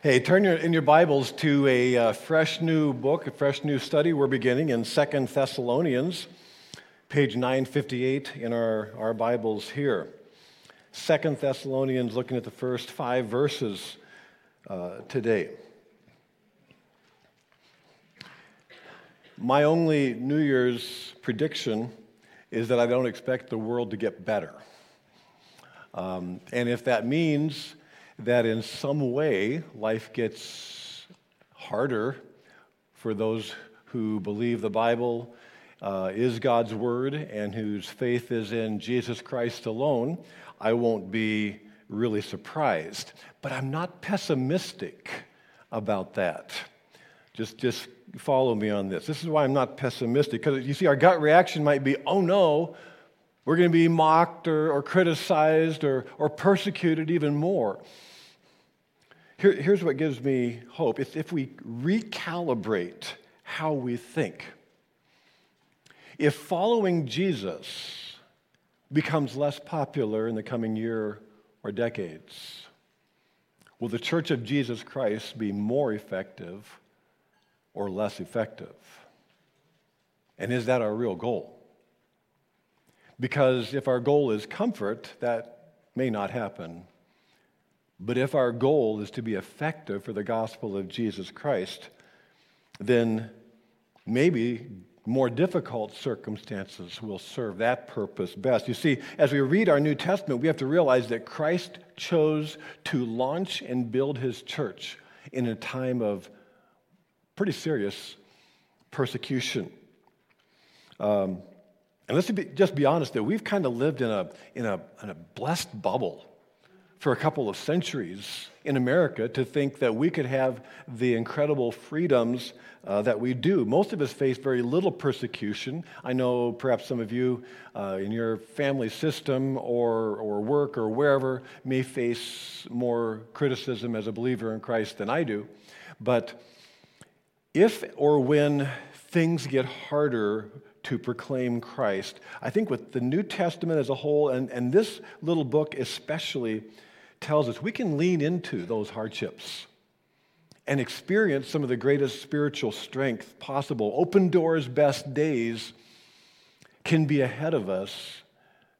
Hey, turn your, in your Bibles to a uh, fresh new book, a fresh new study. We're beginning in Second Thessalonians, page 958 in our, our Bibles here. Second Thessalonians, looking at the first five verses uh, today. My only New Year's prediction is that I don't expect the world to get better. Um, and if that means that in some way life gets harder for those who believe the Bible uh, is God's Word and whose faith is in Jesus Christ alone, I won't be really surprised. But I'm not pessimistic about that. Just, just follow me on this. This is why I'm not pessimistic, because you see, our gut reaction might be, oh no, we're going to be mocked or, or criticized or, or persecuted even more. Here, here's what gives me hope if we recalibrate how we think. If following Jesus becomes less popular in the coming year or decades, will the church of Jesus Christ be more effective or less effective? And is that our real goal? Because if our goal is comfort, that may not happen but if our goal is to be effective for the gospel of Jesus Christ, then maybe more difficult circumstances will serve that purpose best. You see, as we read our New Testament, we have to realize that Christ chose to launch and build his church in a time of pretty serious persecution. Um, and let's be, just be honest that we've kind of lived in a, in, a, in a blessed bubble for a couple of centuries in America to think that we could have the incredible freedoms uh, that we do. Most of us face very little persecution. I know perhaps some of you uh, in your family system or, or work or wherever may face more criticism as a believer in Christ than I do. But if or when things get harder to proclaim Christ, I think with the New Testament as a whole, and, and this little book especially, tells us we can lean into those hardships and experience some of the greatest spiritual strength possible. Open doors, best days can be ahead of us,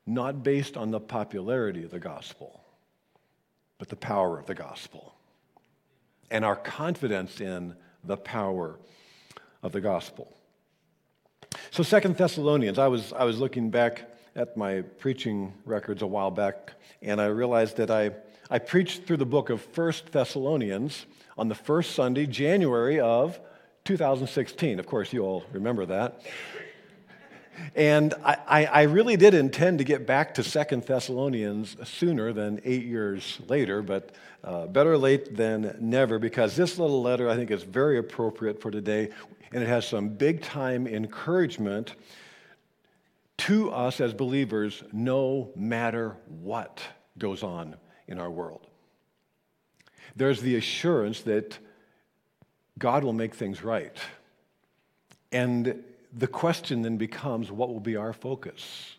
not based on the popularity of the gospel, but the power of the gospel and our confidence in the power of the gospel. So, Second Thessalonians, I was, I was looking back at my preaching records a while back, and I realized that I I preached through the book of First Thessalonians on the first Sunday, January of 2016. Of course, you all remember that. And I, I, really did intend to get back to Second Thessalonians sooner than eight years later, but uh, better late than never because this little letter I think is very appropriate for today, and it has some big time encouragement to us as believers no matter what goes on in our world. There's the assurance that God will make things right. And the question then becomes what will be our focus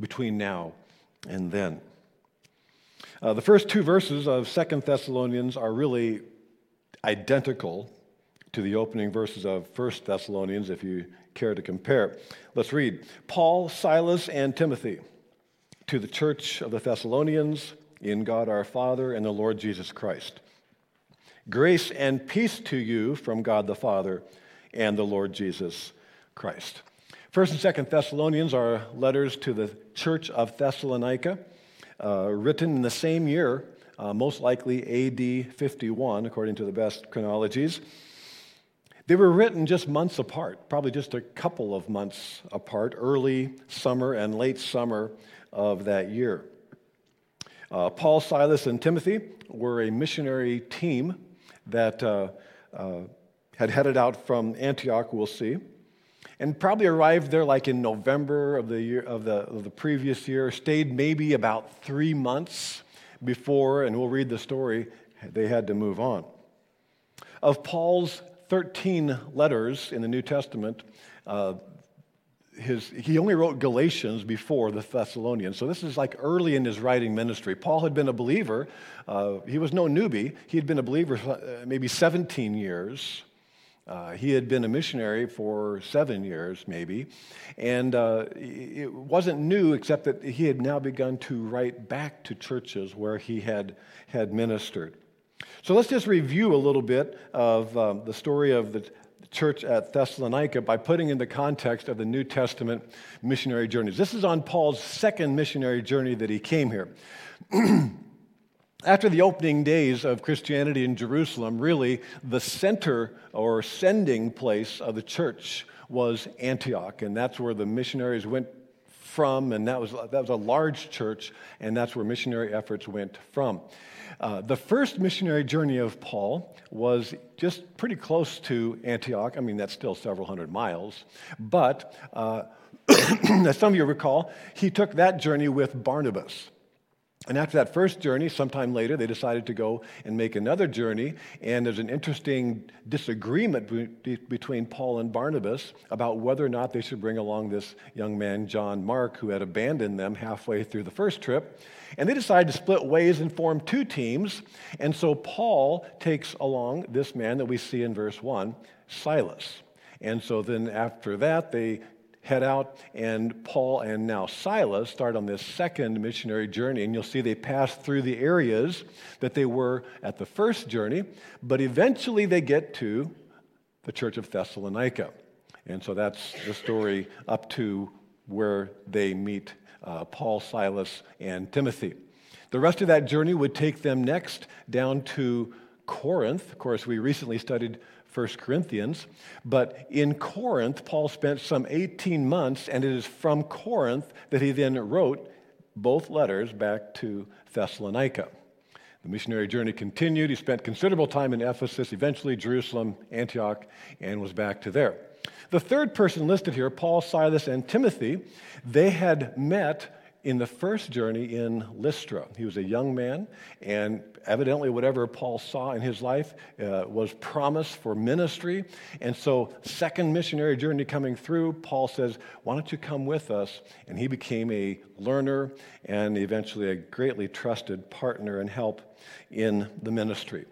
between now and then? Uh, the first two verses of Second Thessalonians are really identical to the opening verses of First Thessalonians, if you care to compare. Let's read Paul, Silas, and Timothy to the church of the Thessalonians in God our Father and the Lord Jesus Christ. Grace and peace to you from God the Father and the Lord Jesus Christ. First and Second Thessalonians are letters to the church of Thessalonica, uh, written in the same year, uh, most likely AD 51, according to the best chronologies. They were written just months apart, probably just a couple of months apart, early summer and late summer of that year. Uh, Paul, Silas, and Timothy were a missionary team that uh, uh, had headed out from Antioch, we'll see, and probably arrived there like in November of the, year, of the, of the previous year, stayed maybe about three months before, and we'll read the story, they had to move on. Of Paul's 13 letters in the New Testament, uh, his, he only wrote Galatians before the Thessalonians. So this is like early in his writing ministry. Paul had been a believer. Uh, he was no newbie. He had been a believer uh, maybe 17 years. Uh, he had been a missionary for seven years, maybe. And uh, it wasn't new, except that he had now begun to write back to churches where he had, had ministered. So let's just review a little bit of um, the story of the church at Thessalonica by putting in the context of the New Testament missionary journeys. This is on Paul's second missionary journey that he came here. After the opening days of Christianity in Jerusalem, really the center or sending place of the church was Antioch, and that's where the missionaries went from, and that was, that was a large church, and that's where missionary efforts went from. Uh, the first missionary journey of Paul was just pretty close to Antioch. I mean, that's still several hundred miles. But uh, as some of you recall, he took that journey with Barnabas. And after that first journey, sometime later, they decided to go and make another journey. And there's an interesting disagreement be- between Paul and Barnabas about whether or not they should bring along this young man, John Mark, who had abandoned them halfway through the first trip. And they decided to split ways and form two teams. And so Paul takes along this man that we see in verse 1, Silas. And so then after that, they head out, and Paul and now Silas start on this second missionary journey. And you'll see they pass through the areas that they were at the first journey, but eventually they get to the church of Thessalonica. And so that's the story up to where they meet uh, Paul, Silas, and Timothy. The rest of that journey would take them next down to Corinth. Of course, we recently studied 1 Corinthians. But in Corinth, Paul spent some 18 months, and it is from Corinth that he then wrote both letters back to Thessalonica. The missionary journey continued. He spent considerable time in Ephesus, eventually Jerusalem, Antioch, and was back to there. The third person listed here, Paul, Silas, and Timothy, they had met in the first journey in Lystra. He was a young man, and evidently, whatever Paul saw in his life uh, was promise for ministry. And so, second missionary journey coming through, Paul says, Why don't you come with us? And he became a learner and eventually a greatly trusted partner and help in the ministry.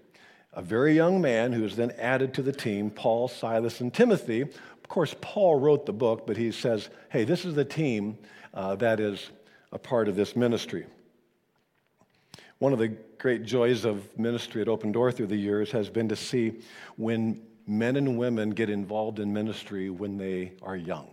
A very young man who was then added to the team, Paul, Silas, and Timothy. Of course, Paul wrote the book, but he says, Hey, this is the team uh, that is a part of this ministry. One of the great joys of ministry at Open Door through the years has been to see when men and women get involved in ministry when they are young.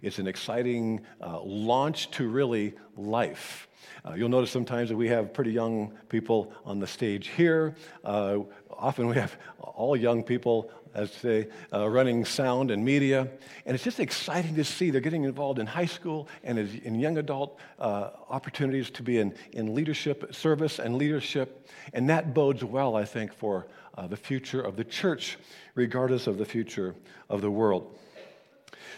It's an exciting uh, launch to really life. Uh, you'll notice sometimes that we have pretty young people on the stage here. Uh, often we have all young people as they uh, running sound and media. And it's just exciting to see they're getting involved in high school and in young adult uh, opportunities to be in, in leadership, service and leadership. And that bodes well, I think, for uh, the future of the church, regardless of the future of the world.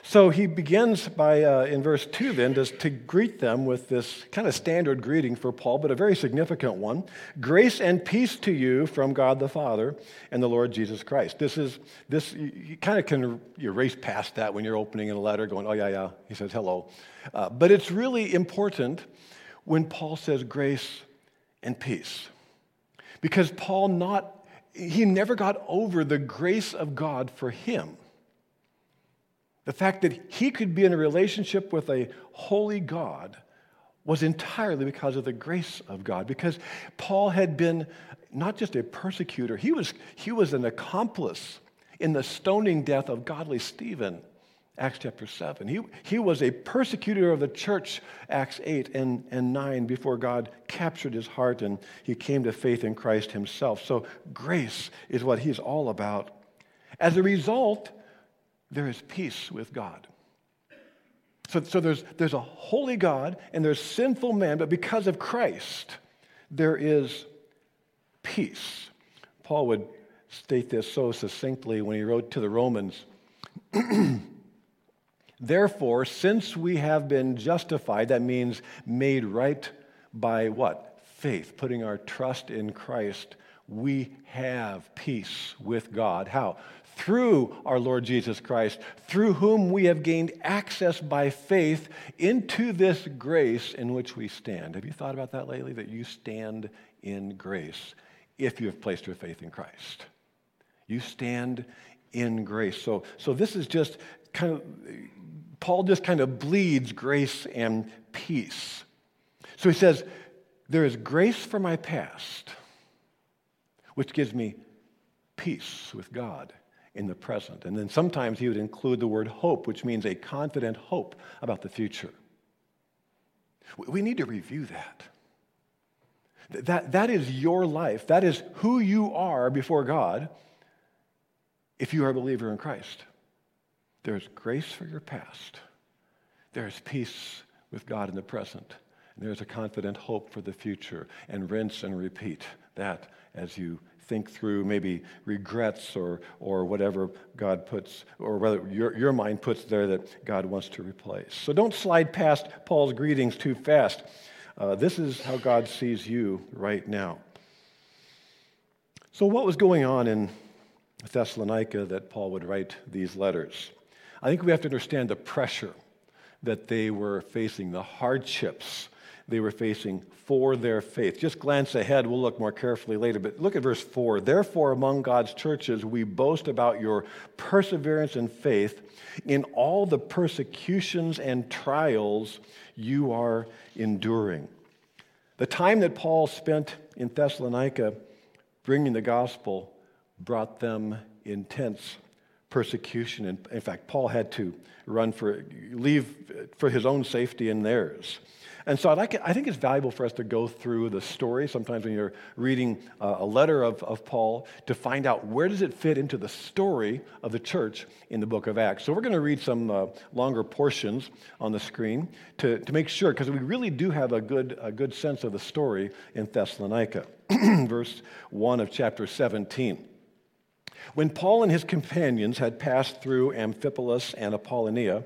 So he begins by, uh, in verse 2, then, just to greet them with this kind of standard greeting for Paul, but a very significant one Grace and peace to you from God the Father and the Lord Jesus Christ. This is, this, you, kind of can you race past that when you're opening a letter, going, oh, yeah, yeah. He says, hello. Uh, but it's really important when Paul says grace and peace. Because Paul not, he never got over the grace of God for him. The fact that he could be in a relationship with a holy God was entirely because of the grace of God. Because Paul had been not just a persecutor, he was, he was an accomplice in the stoning death of godly Stephen, Acts chapter 7. He, he was a persecutor of the church, Acts 8 and, and 9, before God captured his heart and he came to faith in Christ himself. So grace is what he's all about. As a result, there is peace with God. So, so there's, there's a holy God and there's sinful man, but because of Christ, there is peace. Paul would state this so succinctly when he wrote to the Romans Therefore, since we have been justified, that means made right by what? Faith, putting our trust in Christ, we have peace with God. How? Through our Lord Jesus Christ, through whom we have gained access by faith into this grace in which we stand. Have you thought about that lately? That you stand in grace if you have placed your faith in Christ. You stand in grace. So, so this is just kind of, Paul just kind of bleeds grace and peace. So he says, There is grace for my past, which gives me peace with God in the present. And then sometimes he would include the word hope, which means a confident hope about the future. We need to review that. That, that is your life. That is who you are before God if you are a believer in Christ. There's grace for your past, there's peace with God in the present, and there's a confident hope for the future. And rinse and repeat that as you think through maybe regrets or, or whatever God puts, or whether your, your mind puts there that God wants to replace. So don't slide past Paul's greetings too fast. Uh, this is how God sees you right now. So, what was going on in Thessalonica that Paul would write these letters? I think we have to understand the pressure that they were facing, the hardships they were facing for their faith. Just glance ahead, we'll look more carefully later, but look at verse 4. Therefore, among God's churches, we boast about your perseverance and faith in all the persecutions and trials you are enduring. The time that Paul spent in Thessalonica bringing the gospel brought them intense persecution. And in fact, Paul had to run for, leave for his own safety and theirs. And so I, I think it's valuable for us to go through the story sometimes when you're reading uh, a letter of, of Paul to find out where does it fit into the story of the church in the book of Acts. So we're going to read some uh, longer portions on the screen to, to make sure, because we really do have a good, a good sense of the story in Thessalonica. Verse 1 of chapter 17. When Paul and his companions had passed through Amphipolis and Apollonia,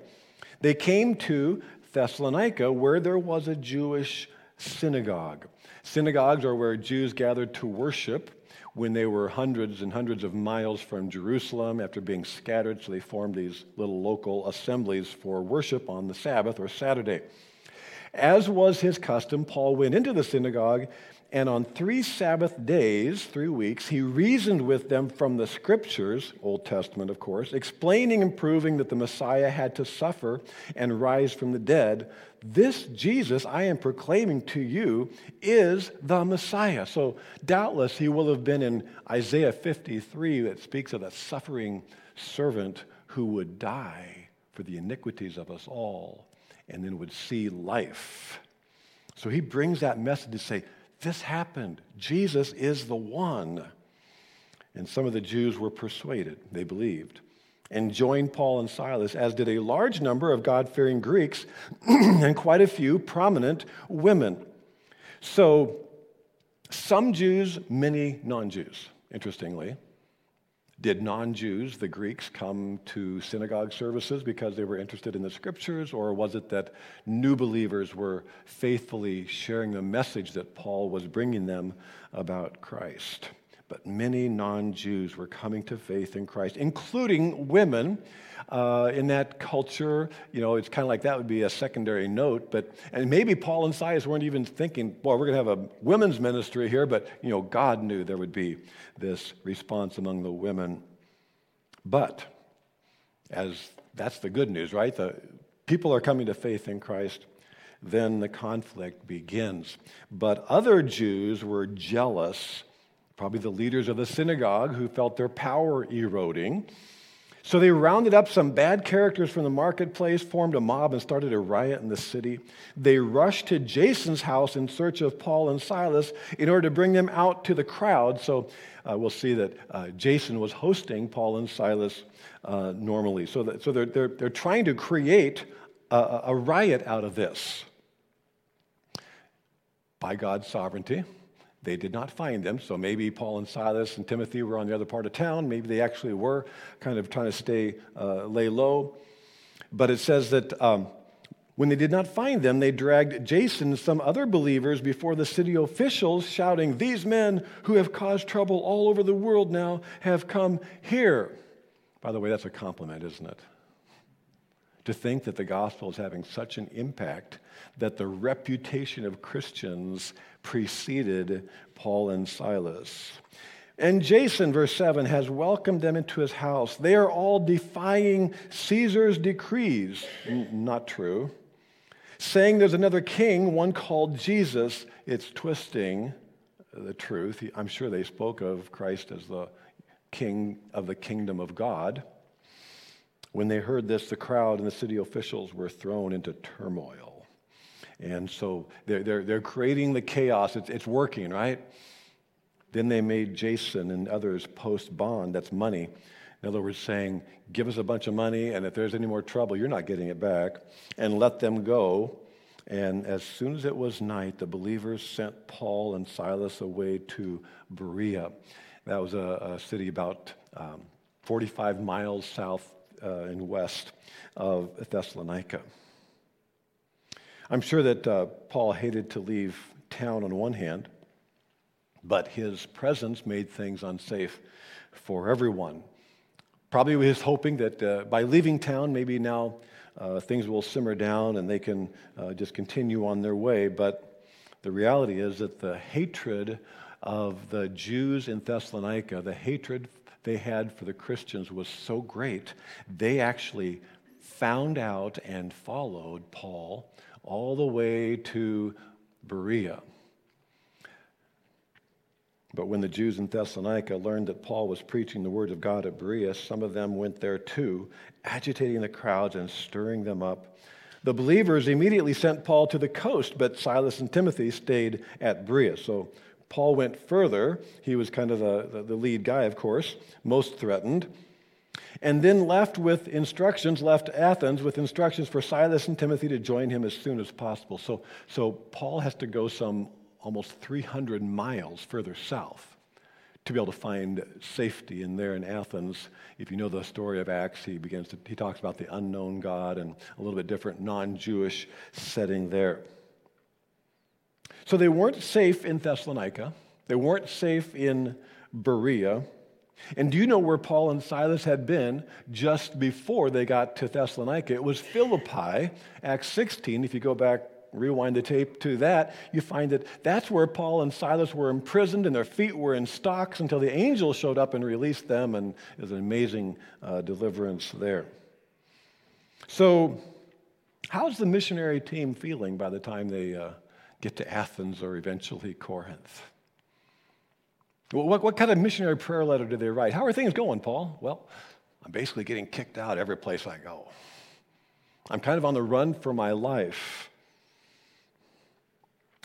they came to Thessalonica, where there was a Jewish synagogue. Synagogues are where Jews gathered to worship when they were hundreds and hundreds of miles from Jerusalem after being scattered, so they formed these little local assemblies for worship on the Sabbath or Saturday. As was his custom, Paul went into the synagogue and on three Sabbath days, three weeks, he reasoned with them from the scriptures, Old Testament, of course, explaining and proving that the Messiah had to suffer and rise from the dead. This Jesus I am proclaiming to you is the Messiah. So, doubtless, he will have been in Isaiah 53 that speaks of the suffering servant who would die for the iniquities of us all and then would see life. So, he brings that message to say, this happened. Jesus is the one. And some of the Jews were persuaded, they believed, and joined Paul and Silas, as did a large number of God fearing Greeks and quite a few prominent women. So, some Jews, many non Jews, interestingly. Did non Jews, the Greeks, come to synagogue services because they were interested in the scriptures, or was it that new believers were faithfully sharing the message that Paul was bringing them about Christ? But many non Jews were coming to faith in Christ, including women. Uh, in that culture, you know, it's kind of like that would be a secondary note. But and maybe Paul and Silas weren't even thinking, "Boy, we're going to have a women's ministry here." But you know, God knew there would be this response among the women. But as that's the good news, right? The people are coming to faith in Christ. Then the conflict begins. But other Jews were jealous probably the leaders of the synagogue who felt their power eroding. So they rounded up some bad characters from the marketplace, formed a mob, and started a riot in the city. They rushed to Jason's house in search of Paul and Silas in order to bring them out to the crowd. So uh, we'll see that uh, Jason was hosting Paul and Silas uh, normally. So, that, so they're, they're, they're trying to create a, a riot out of this by God's sovereignty. They did not find them, so maybe Paul and Silas and Timothy were on the other part of town. Maybe they actually were kind of trying to stay, uh, lay low. But it says that um, When they did not find them, they dragged Jason and some other believers before the city officials, shouting, These men who have caused trouble all over the world now have come here. By the way, that's a compliment, isn't it? To think that the gospel is having such an impact that the reputation of Christians preceded Paul and Silas. And Jason, verse 7, has welcomed them into his house. They are all defying Caesar's decrees. Not true saying there's another king, one called Jesus, it's twisting the truth. I'm sure they spoke of Christ as the king of the kingdom of God. When they heard this, the crowd and the city officials were thrown into turmoil. And so they're, they're, they're creating the chaos. It's, it's working, right? Then they made Jason and others post bond, that's money, in other words, saying, give us a bunch of money, and if there's any more trouble, you're not getting it back, and let them go. And as soon as it was night, the believers sent Paul and Silas away to Berea. That was a, a city about um, 45 miles south uh, and west of Thessalonica. I'm sure that uh, Paul hated to leave town on one hand, but his presence made things unsafe for everyone. Probably he was hoping that uh, by leaving town, maybe now uh, things will simmer down and they can uh, just continue on their way. But the reality is that the hatred of the Jews in Thessalonica, the hatred they had for the Christians was so great, they actually found out and followed Paul all the way to Berea. But when the Jews in Thessalonica learned that Paul was preaching the word of God at Berea, some of them went there too, agitating the crowds and stirring them up. The believers immediately sent Paul to the coast, but Silas and Timothy stayed at Berea. So Paul went further. He was kind of the, the lead guy, of course, most threatened. And then left with instructions, left Athens with instructions for Silas and Timothy to join him as soon as possible. So, so Paul has to go some almost 300 miles further south to be able to find safety in there in Athens. If you know the story of Acts, he begins to he talks about the unknown God and a little bit different non-Jewish setting there. So they weren't safe in Thessalonica. They weren't safe in Berea. And do you know where Paul and Silas had been just before they got to Thessalonica? It was Philippi, Acts 16. If you go back rewind the tape to that, you find that that's where Paul and Silas were imprisoned and their feet were in stocks until the angel showed up and released them, and it was an amazing uh, deliverance there. So, how's the missionary team feeling by the time they uh, get to Athens or eventually Corinth? What, what kind of missionary prayer letter do they write? How are things going, Paul? Well, I'm basically getting kicked out every place I go. I'm kind of on the run for my life.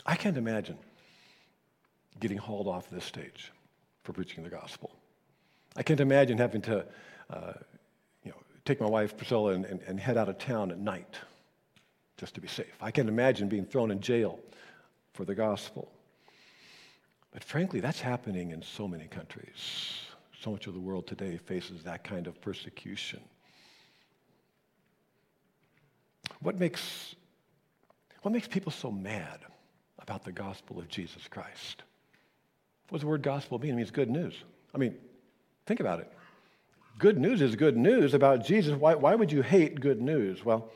I can't imagine getting hauled off this stage for preaching the gospel. I can't imagine having to uh, you know, take my wife Priscilla and, and, and head out of town at night just to be safe. I can't imagine being thrown in jail for the gospel. But frankly, that's happening in so many countries. So much of the world today faces that kind of persecution. What makes, what makes people so mad about the gospel of Jesus Christ. What does the word gospel mean? It means good news. I mean, think about it. Good news is good news about Jesus. Why, why would you hate good news? Well,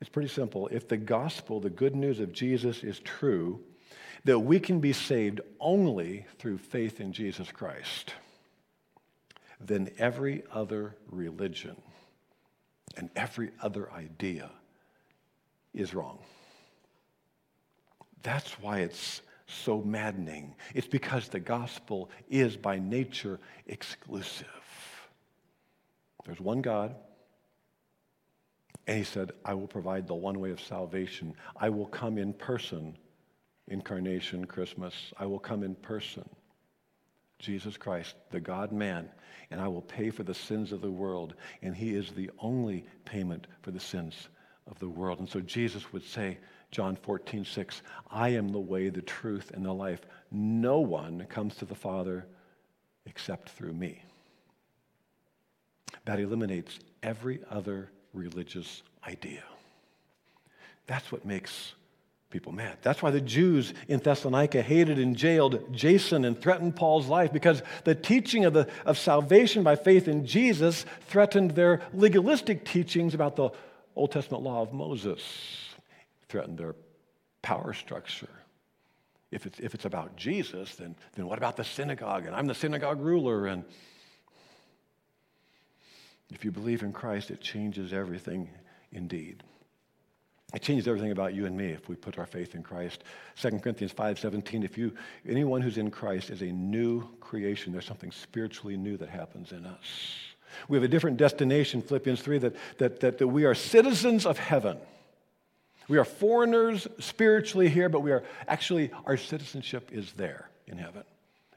it's pretty simple. If the gospel, the good news of Jesus, is true, that we can be saved only through faith in Jesus Christ, then every other religion and every other idea is wrong. That's why it's so maddening. It's because the gospel is by nature exclusive. There's one God, and he said, I will provide the one way of salvation. I will come in person, incarnation, Christmas. I will come in person. Jesus Christ, the God man, and I will pay for the sins of the world. And he is the only payment for the sins of the world. And so Jesus would say, John 14, 6, I am the way, the truth, and the life. No one comes to the Father except through me. That eliminates every other religious idea. That's what makes people mad. That's why the Jews in Thessalonica hated and jailed Jason and threatened Paul's life because the teaching of, the, of salvation by faith in Jesus threatened their legalistic teachings about the Old Testament law of Moses, threatened their power structure. If it's, if it's about Jesus, then, then what about the synagogue? And I'm the synagogue ruler. And if you believe in Christ, it changes everything indeed. It changes everything about you and me if we put our faith in Christ. 2 Corinthians 5:17 if you anyone who's in Christ is a new creation there's something spiritually new that happens in us. We have a different destination Philippians 3 that, that, that, that we are citizens of heaven. We are foreigners spiritually here but we are actually our citizenship is there in heaven.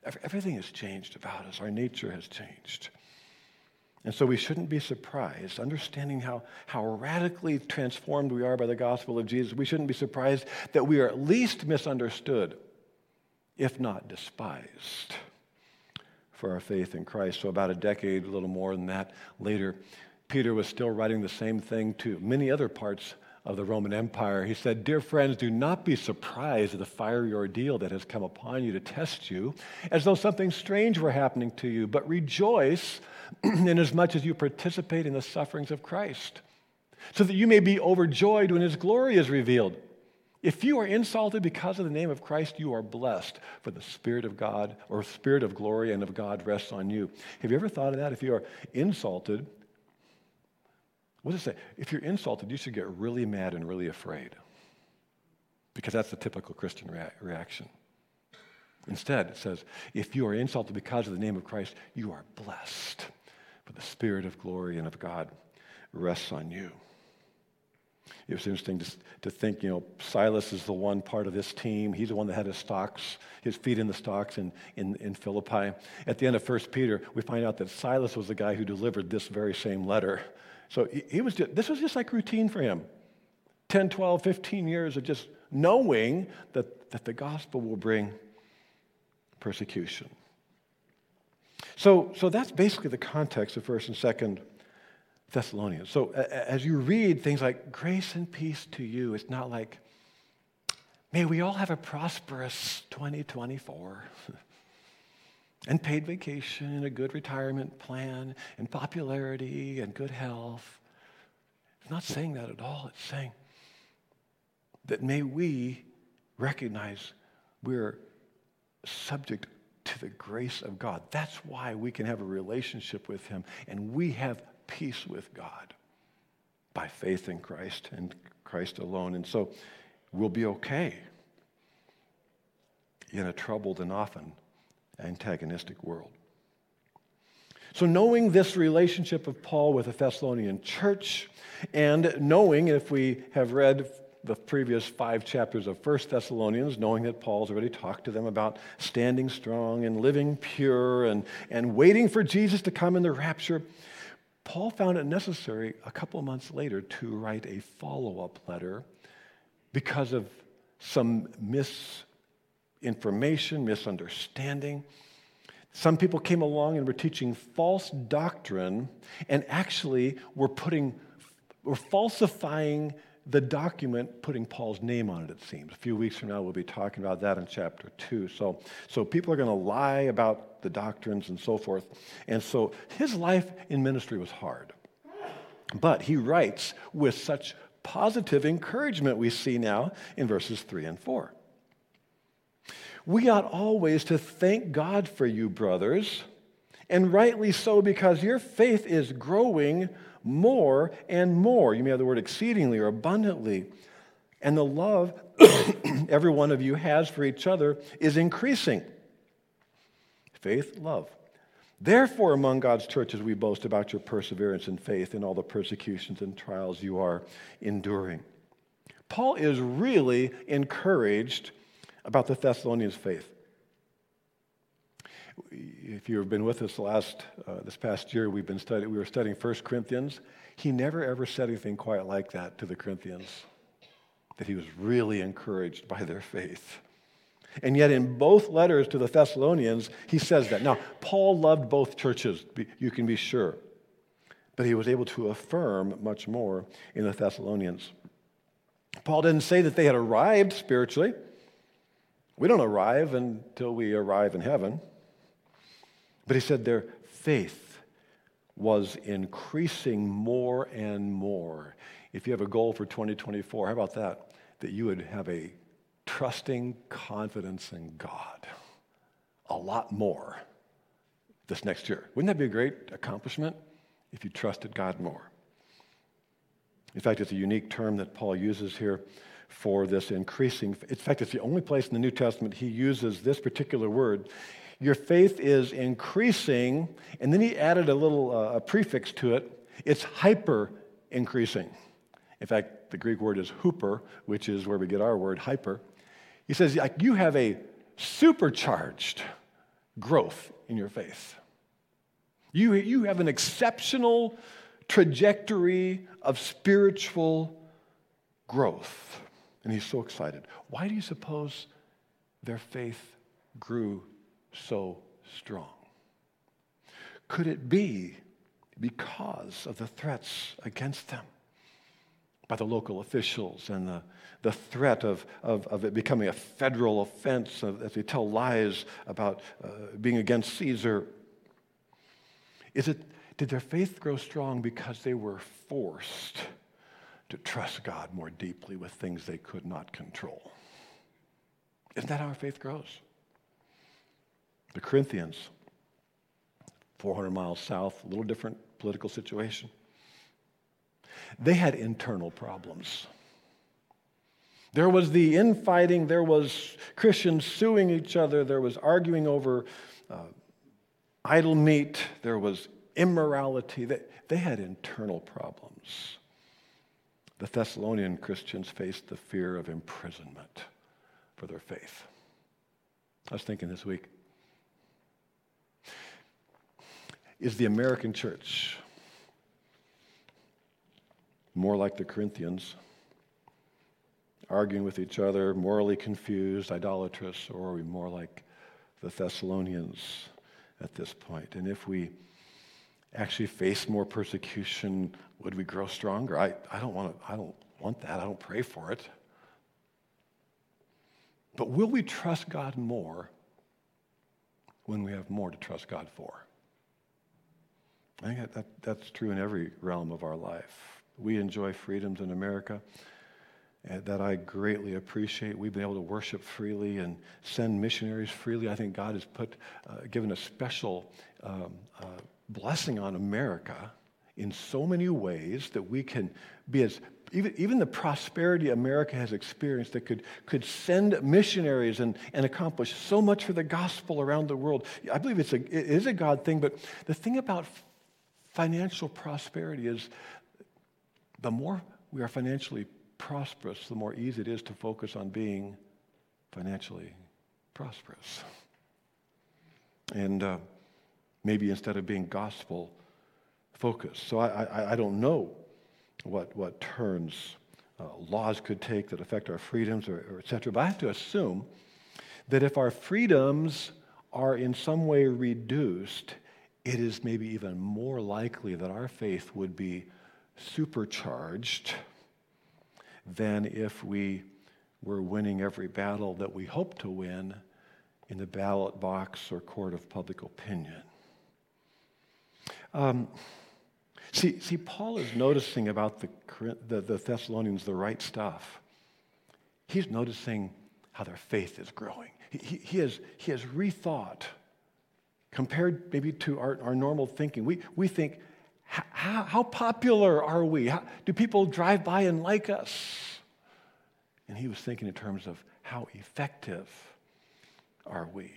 Everything has changed about us. Our nature has changed. And so we shouldn't be surprised, understanding how, how radically transformed we are by the gospel of Jesus, we shouldn't be surprised that we are at least misunderstood, if not despised, for our faith in Christ. So, about a decade, a little more than that later, Peter was still writing the same thing to many other parts of the Roman Empire. He said, Dear friends, do not be surprised at the fiery ordeal that has come upon you to test you, as though something strange were happening to you, but rejoice inasmuch as you participate in the sufferings of Christ, so that you may be overjoyed when his glory is revealed. If you are insulted because of the name of Christ, you are blessed, for the Spirit of God or Spirit of glory and of God rests on you. Have you ever thought of that? If you are insulted, what does it say? If you're insulted, you should get really mad and really afraid, because that's the typical Christian rea- reaction. Instead, it says, if you are insulted because of the name of Christ, you are blessed for the Spirit of glory and of God rests on you. It was interesting to, to think, you know, Silas is the one part of this team. He's the one that had his stocks, his feet in the stocks in, in, in Philippi. At the end of 1 Peter, we find out that Silas was the guy who delivered this very same letter. So he, was just, this was just like routine for him. 10, 12, 15 years of just knowing that, that the gospel will bring persecution. So, so that's basically the context of 1st and 2nd Thessalonians. So as you read things like grace and peace to you, it's not like, may we all have a prosperous 2024 and paid vacation and a good retirement plan and popularity and good health. It's not saying that at all. It's saying that may we recognize we're subject to the grace of God. That's why we can have a relationship with Him and we have peace with God by faith in Christ and Christ alone. And so we'll be okay in a troubled and often antagonistic world. So, knowing this relationship of Paul with the Thessalonian church, and knowing, if we have read the previous five chapters of First Thessalonians, knowing that Paul's already talked to them about standing strong and living pure and, and waiting for Jesus to come in the rapture, Paul found it necessary a couple months later to write a follow up letter because of some misinformation, misunderstanding. Some people came along and were teaching false doctrine and actually were putting, were falsifying the document putting Paul's name on it, it seems. A few weeks from now, we'll be talking about that in chapter 2. So, so people are going to lie about the doctrines and so forth. And so his life in ministry was hard. But he writes with such positive encouragement, we see now in verses 3 and 4. We ought always to thank God for you, brothers, and rightly so, because your faith is growing more and more. You may have the word exceedingly or abundantly. And the love every one of you has for each other is increasing. Faith, love. Therefore, among God's churches, we boast about your perseverance and faith in all the persecutions and trials you are enduring. Paul is really encouraged about the Thessalonians' faith if you've been with us last uh, this past year, we've been studying. We were studying 1 Corinthians. He never ever said anything quite like that to the Corinthians. That he was really encouraged by their faith. And yet, in both letters to the Thessalonians, he says that. Now, Paul loved both churches, you can be sure. But he was able to affirm much more in the Thessalonians. Paul didn't say that they had arrived spiritually. We don't arrive until we arrive in heaven. But he said their faith was increasing more and more. If you have a goal for 2024, how about that? That you would have a trusting confidence in God a lot more this next year. Wouldn't that be a great accomplishment if you trusted God more? In fact, it's a unique term that Paul uses here for this increasing. In fact, it's the only place in the New Testament he uses this particular word. Your faith is increasing, and then he added a little uh, a prefix to it. It's hyper increasing. In fact, the Greek word is huper, which is where we get our word hyper. He says, like, you have a supercharged growth in your faith. You, you have an exceptional trajectory of spiritual growth. And he's so excited. Why do you suppose their faith grew so strong? Could it be because of the threats against them by the local officials and the, the threat of, of, of it becoming a federal offense as they tell lies about uh, being against Caesar? Is it, did their faith grow strong because they were forced to trust God more deeply with things they could not control? Isn't that how our faith grows? The Corinthians, 400 miles south, a little different political situation. They had internal problems. There was the infighting, there was Christians suing each other, there was arguing over uh, idol meat, there was immorality. They, they had internal problems. The Thessalonian Christians faced the fear of imprisonment for their faith. I was thinking this week is the American church more like the Corinthians, arguing with each other, morally confused, idolatrous, or are we more like the Thessalonians at this point? And if we actually face more persecution, would we grow stronger? I, I don't want to, I don't want that. I don't pray for it. But will we trust God more when we have more to trust God for? I think that, that's true in every realm of our life. We enjoy freedoms in America uh, that I greatly appreciate. We've been able to worship freely and send missionaries freely. I think God has put, uh, given a special um, uh, blessing on America in so many ways that we can be as even, even the prosperity America has experienced that could, could send missionaries and, and accomplish so much for the gospel around the world. I believe it's a, it is a God thing, but the thing about financial prosperity is the more we are financially prosperous, the more easy it is to focus on being financially prosperous. And uh, maybe instead of being gospel focused. So I, I, I don't know what, what turns uh, laws could take that affect our freedoms or, or et cetera, but I have to assume that if our freedoms are in some way reduced, it is maybe even more likely that our faith would be supercharged than if we were winning every battle that we hope to win in the ballot box or court of public opinion. Um, see, see, Paul is noticing about the, the, the Thessalonians the right stuff. He's noticing how their faith is growing. He, he, he, has, he has rethought, compared maybe to our, our normal thinking. We, we think, how, how popular are we? How, do people drive by and like us? And he was thinking in terms of how effective are we?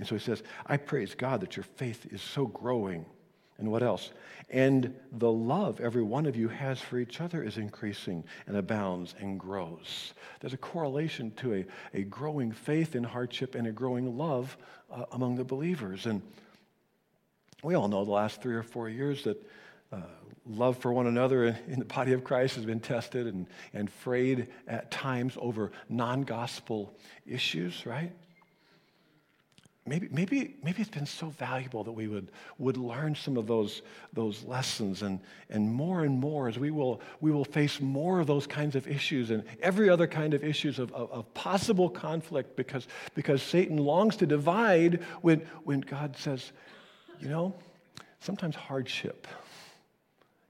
And so he says, I praise God that your faith is so growing. And what else? And the love every one of you has for each other is increasing and abounds and grows. There's a correlation to a, a growing faith in hardship and a growing love uh, among the believers. And we all know the last three or four years that uh, love for one another in the body of Christ has been tested and, and frayed at times over non gospel issues, right? Maybe, maybe, maybe it's been so valuable that we would, would learn some of those, those lessons and, and more and more as we will, we will face more of those kinds of issues and every other kind of issues of, of, of possible conflict because, because Satan longs to divide when, when God says, you know, sometimes hardship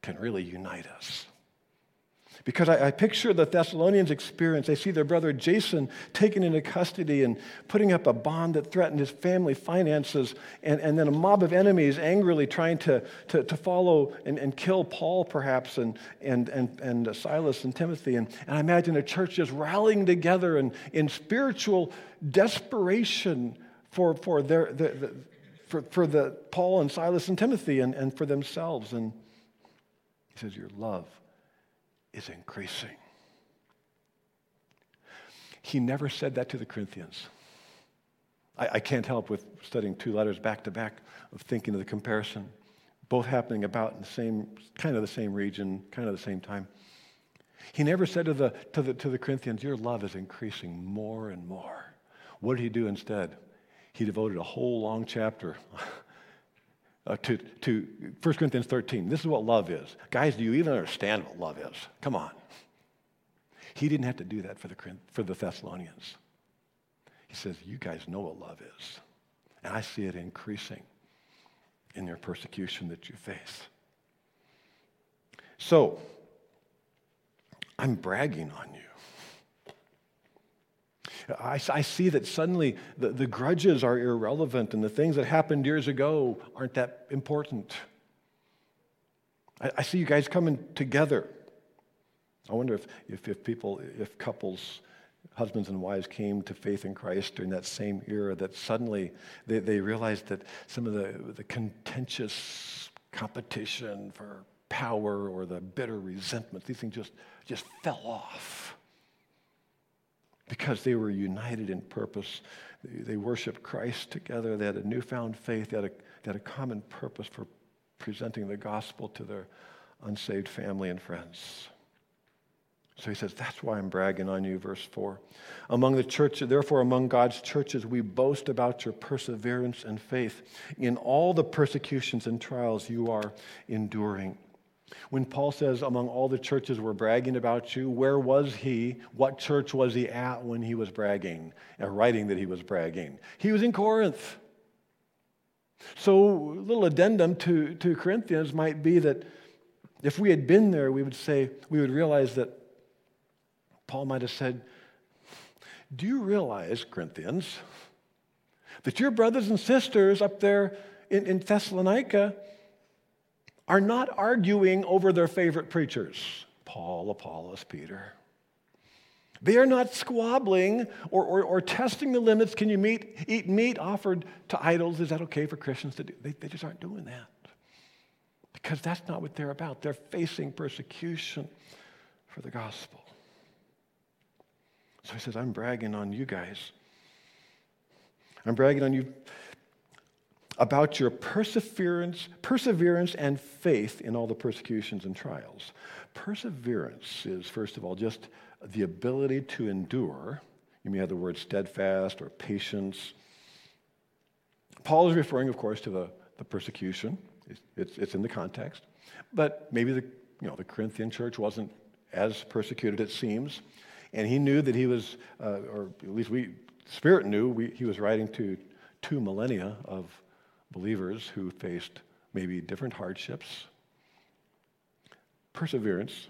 can really unite us. Because I, I, picture the Thessalonians' experience. They see their brother Jason taken into custody and putting up a bond that threatened his family finances, and, and then a mob of enemies angrily trying to, to, to follow and, and kill Paul, perhaps, and, and, and, and Silas and Timothy. And, and I imagine a church just rallying together and in spiritual desperation for, for, their, the, the, for, for the Paul and Silas and Timothy and, and for themselves. And he says, Your love is increasing. He never said that to the Corinthians. I, I, can't help with studying two letters back to back of thinking of the comparison, both happening about in the same, kind of the same region, kind of the same time. He never said to the, to the, to the Corinthians, Your love is increasing more and more. What did he do instead? He devoted a whole long chapter uh, to, to 1 Corinthians 13. This is what love is. Guys, do you even understand what love is? Come on. He didn't have to do that for the, for the Thessalonians. He says, You guys know what love is. And I see it increasing in your persecution that you face. So, I'm bragging on you. I, I see that suddenly the, the grudges are irrelevant and the things that happened years ago aren't that important. I, I see you guys coming together. I wonder if, if, if people, if couples, husbands and wives came to faith in Christ during that same era, that suddenly they, they realized that some of the, the contentious competition for power or the bitter resentment, these things just, just fell off because they were united in purpose. They worshiped Christ together. They had a newfound faith. They had a, they had a common purpose for presenting the gospel to their unsaved family and friends. So he says, That's why I'm bragging on you, verse 4. Among the church, therefore, among God's churches, we boast about your perseverance and faith in all the persecutions and trials you are enduring. When Paul says, among all the churches we're bragging about you, where was he? What church was he at when he was bragging and writing that he was bragging? He was in Corinth. So, a little addendum to, to Corinthians might be that if we had been there, we would say, we would realize that Paul might have said, Do you realize, Corinthians, that your brothers and sisters up there in, in Thessalonica, are not arguing over their favorite preachers Paul, Apollos, Peter. They are not squabbling or, or, or, testing the limits. Can you meet, eat meat offered to idols? Is that okay for Christians to do? They, they just aren't doing that. Because that's not what they're about. They're facing persecution for the gospel. So he says, I'm bragging on you guys. I'm bragging on you about your perseverance, perseverance and faith in all the persecutions and trials. Perseverance is, first of all, just the ability to endure. You may have the word steadfast or patience. Paul is referring, of course, to the, the persecution. It's, it's, it's in the context. But maybe the, you know, the Corinthian church wasn't as persecuted, it seems. And he knew that he was, uh, or at least we, Spirit knew, we, he was writing to two millennia of believers who faced maybe different hardships. Perseverance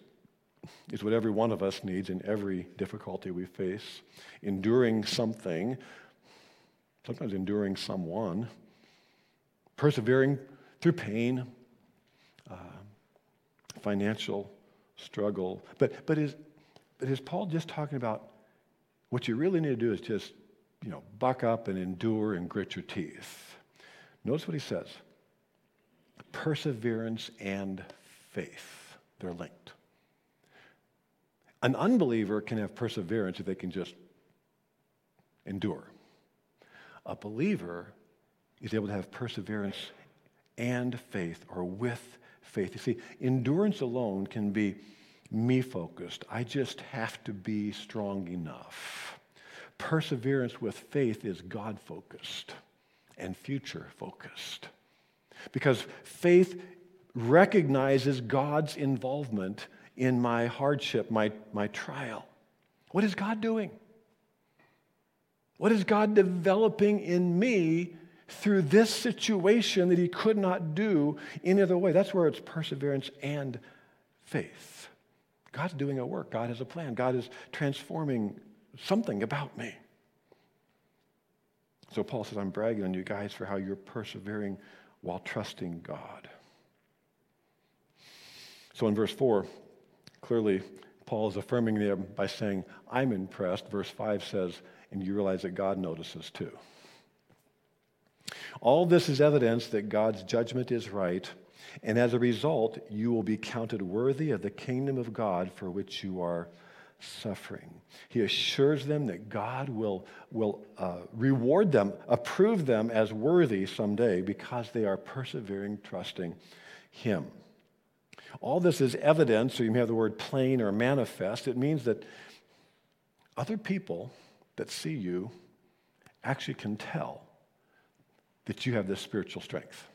is what every one of us needs in every difficulty we face. Enduring something, sometimes enduring someone, persevering through pain, uh, financial struggle. But, but, is, but is Paul just talking about what you really need to do is just, you know, buck up and endure and grit your teeth? Notice what he says perseverance and faith. They're linked. An unbeliever can have perseverance if they can just endure. A believer is able to have perseverance and faith, or with faith. You see, endurance alone can be me focused. I just have to be strong enough. Perseverance with faith is God focused. And future focused. Because faith recognizes God's involvement in my hardship, my, my trial. What is God doing? What is God developing in me through this situation that He could not do any other way? That's where it's perseverance and faith. God's doing a work, God has a plan, God is transforming something about me. So Paul says, I'm bragging on you guys for how you're persevering while trusting God. So in verse 4, clearly Paul is affirming them by saying, I'm impressed. Verse 5 says, and you realize that God notices too. All this is evidence that God's judgment is right, and as a result, you will be counted worthy of the kingdom of God for which you are suffering. He assures them that God will, will uh, reward them, approve them as worthy someday because they are persevering, trusting Him. All this is evidence, so you may have the word plain or manifest. It means that other people that see you actually can tell that you have this spiritual strength.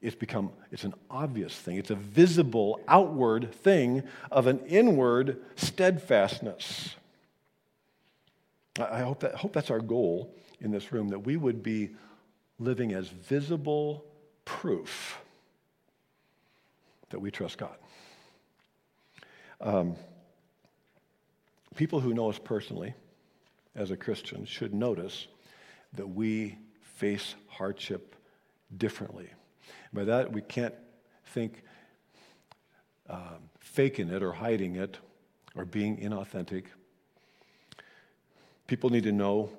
It's become, it's an obvious thing. It's a visible, outward thing of an inward steadfastness. I hope, that, hope that's our goal in this room, that we would be living as visible proof that we trust God. Um, people who know us personally as a Christian should notice that we face hardship differently. By that, we can't think um, faking it or hiding it or being inauthentic. People need to know,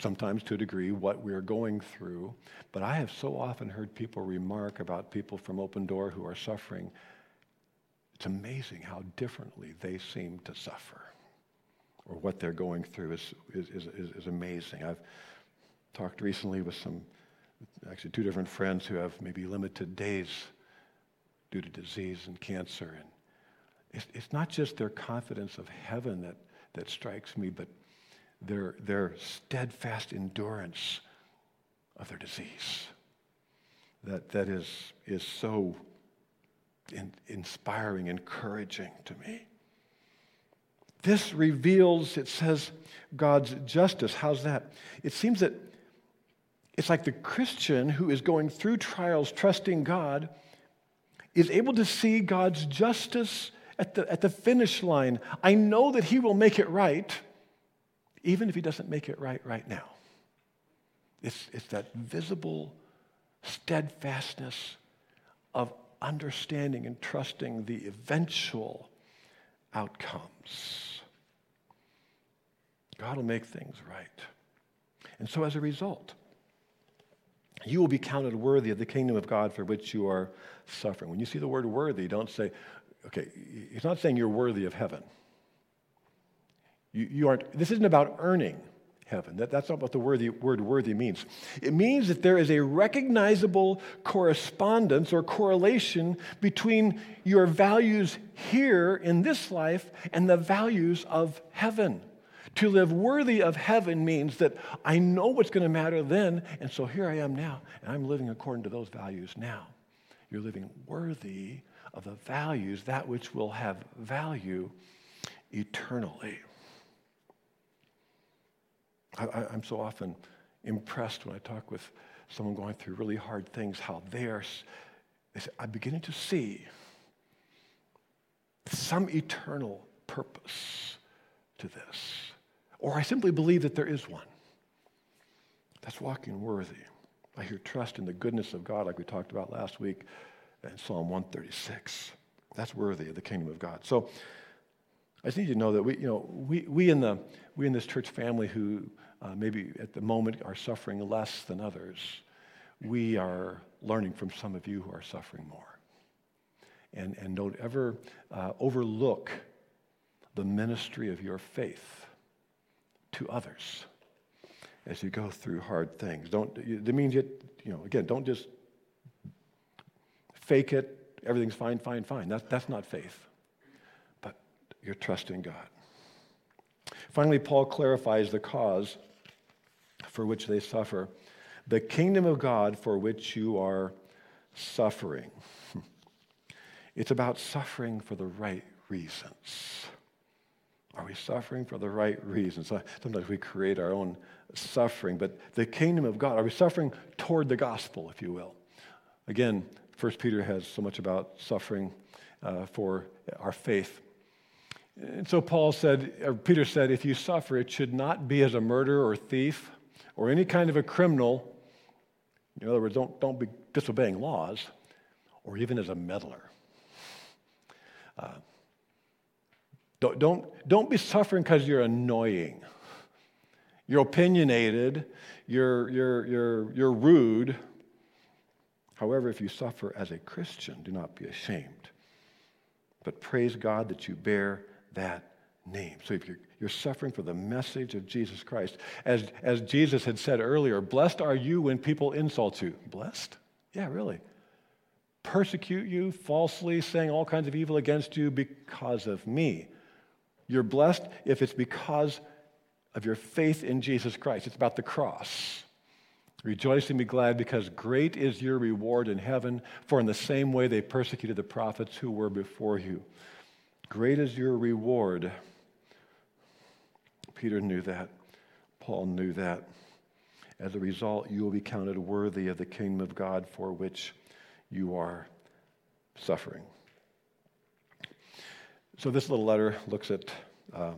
sometimes to a degree, what we're going through. But I have so often heard people remark about people from Open Door who are suffering. It's amazing how differently they seem to suffer or what they're going through is, is, is, is amazing. I've talked recently with some actually two different friends who have maybe limited days due to disease and cancer. And it's, it's not just their confidence of heaven that, that strikes me, but their, their steadfast endurance of their disease. That, that is, is so in, inspiring, encouraging to me. This reveals, it says, God's justice. How's that? It seems that it's like the Christian who is going through trials, trusting God, is able to see God's justice at the, at the finish line. I know that He will make it right, even if He doesn't make it right right now. It's, it's that visible steadfastness of understanding and trusting the eventual outcomes. God will make things right. And so, as a result, you will be counted worthy of the kingdom of God for which you are suffering. When you see the word worthy, don't say, okay, he's not saying you're worthy of heaven. You, you aren't, this isn't about earning heaven. That, that's not what the worthy, word worthy means. It means that there is a recognizable correspondence or correlation between your values here in this life and the values of heaven. To live worthy of heaven means that I know what's going to matter then, and so here I am now, and I'm living according to those values now. You're living worthy of the values, that which will have value eternally. I, am so often impressed when I talk with someone going through really hard things, how they are, I'm beginning to see some eternal purpose to this. Or I simply believe that there is one. That's walking worthy. I hear trust in the goodness of God, like we talked about last week in Psalm 136. That's worthy of the kingdom of God. So I just need you to know that we, you know, we, we, in, the, we in this church family who uh, maybe at the moment are suffering less than others, we are learning from some of you who are suffering more. And, and don't ever uh, overlook the ministry of your faith to others as you go through hard things. Don't, that means you, you know, again, don't just fake it, everything's fine, fine, fine. That, that's not faith. But you're trusting God. Finally, Paul clarifies the cause for which they suffer the kingdom of God for which you are suffering. It's about suffering for the right reasons. Are we suffering for the right reasons? Sometimes we create our own suffering, but the kingdom of God, are we suffering toward the gospel, if you will? Again, First Peter has so much about suffering uh, for our faith. And so Paul said, or Peter said, if you suffer, it should not be as a murderer or thief or any kind of a criminal. In other words, don't, don't be disobeying laws or even as a meddler. Uh, don't, don't, don't be suffering because you're annoying. You're opinionated. You're, you're, you're, you're rude. However, if you suffer as a Christian, do not be ashamed. But praise God that you bear that name. So if you're, you're suffering for the message of Jesus Christ, as, as Jesus had said earlier, blessed are you when people insult you. Blessed? Yeah, really persecute you falsely, saying all kinds of evil against you because of me. You're blessed if it's because of your faith in Jesus Christ. It's about the cross. Rejoice and be glad because great is your reward in heaven, for in the same way they persecuted the prophets who were before you. Great is your reward. Peter knew that. Paul knew that. As a result, you will be counted worthy of the kingdom of God for which you are suffering. So, this little letter looks at um,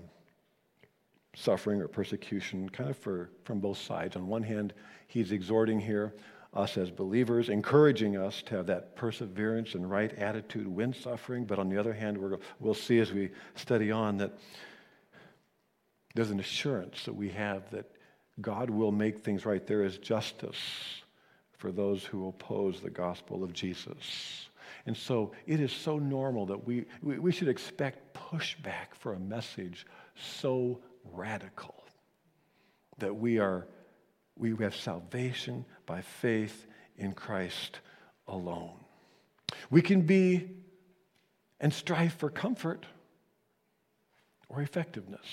suffering or persecution kind of for, from both sides. On one hand, he's exhorting here us as believers, encouraging us to have that perseverance and right attitude when suffering. But on the other hand, we will see as we study on that there's an assurance that we have that God will make things right. There is justice for those who oppose the gospel of Jesus. And so it is so normal that we, we, should expect pushback for a message so radical that we are we have salvation by faith in Christ alone. We can be and strive for comfort or effectiveness,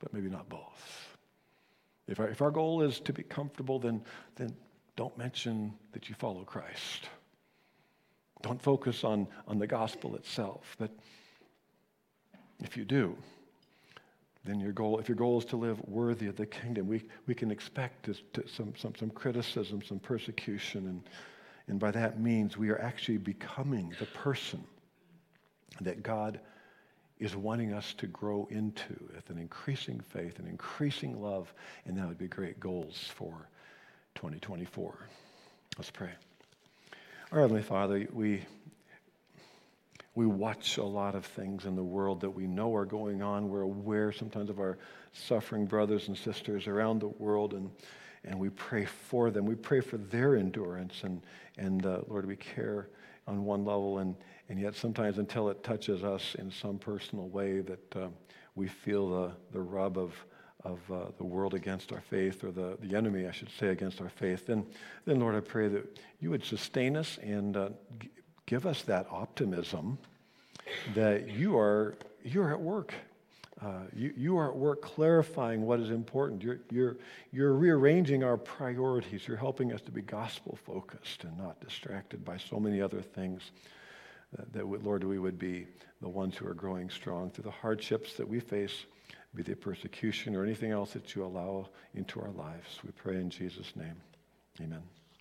but maybe not both. If our, if our goal is to be comfortable, then, then don't mention that you follow Christ. Don't focus on, on the gospel itself. But if you do, then your goal, if your goal is to live worthy of the kingdom, we, we can expect to, to some, some, some criticism, some persecution. And, and by that means, we are actually becoming the person that God is wanting us to grow into with an increasing faith, an increasing love, and that would be great goals for 2024. Let's pray. Our Heavenly Father, we, we watch a lot of things in the world that we know are going on. We're aware sometimes of our suffering brothers and sisters around the world, and, and we pray for them. We pray for their endurance, and, and uh, Lord, we care on one level, and, and yet sometimes until it touches us in some personal way that uh, we feel the, the rub of of uh, the world against our faith, or the, the enemy, I should say, against our faith, then, then Lord, I pray that you would sustain us and uh, g- give us that optimism that you are, you're at work. Uh, you, you are at work clarifying what is important. You're, you're, you're rearranging our priorities. You're helping us to be gospel focused and not distracted by so many other things. That, that Lord, we would be the ones who are growing strong through the hardships that we face be the persecution or anything else that you allow into our lives. We pray in Jesus' name. Amen.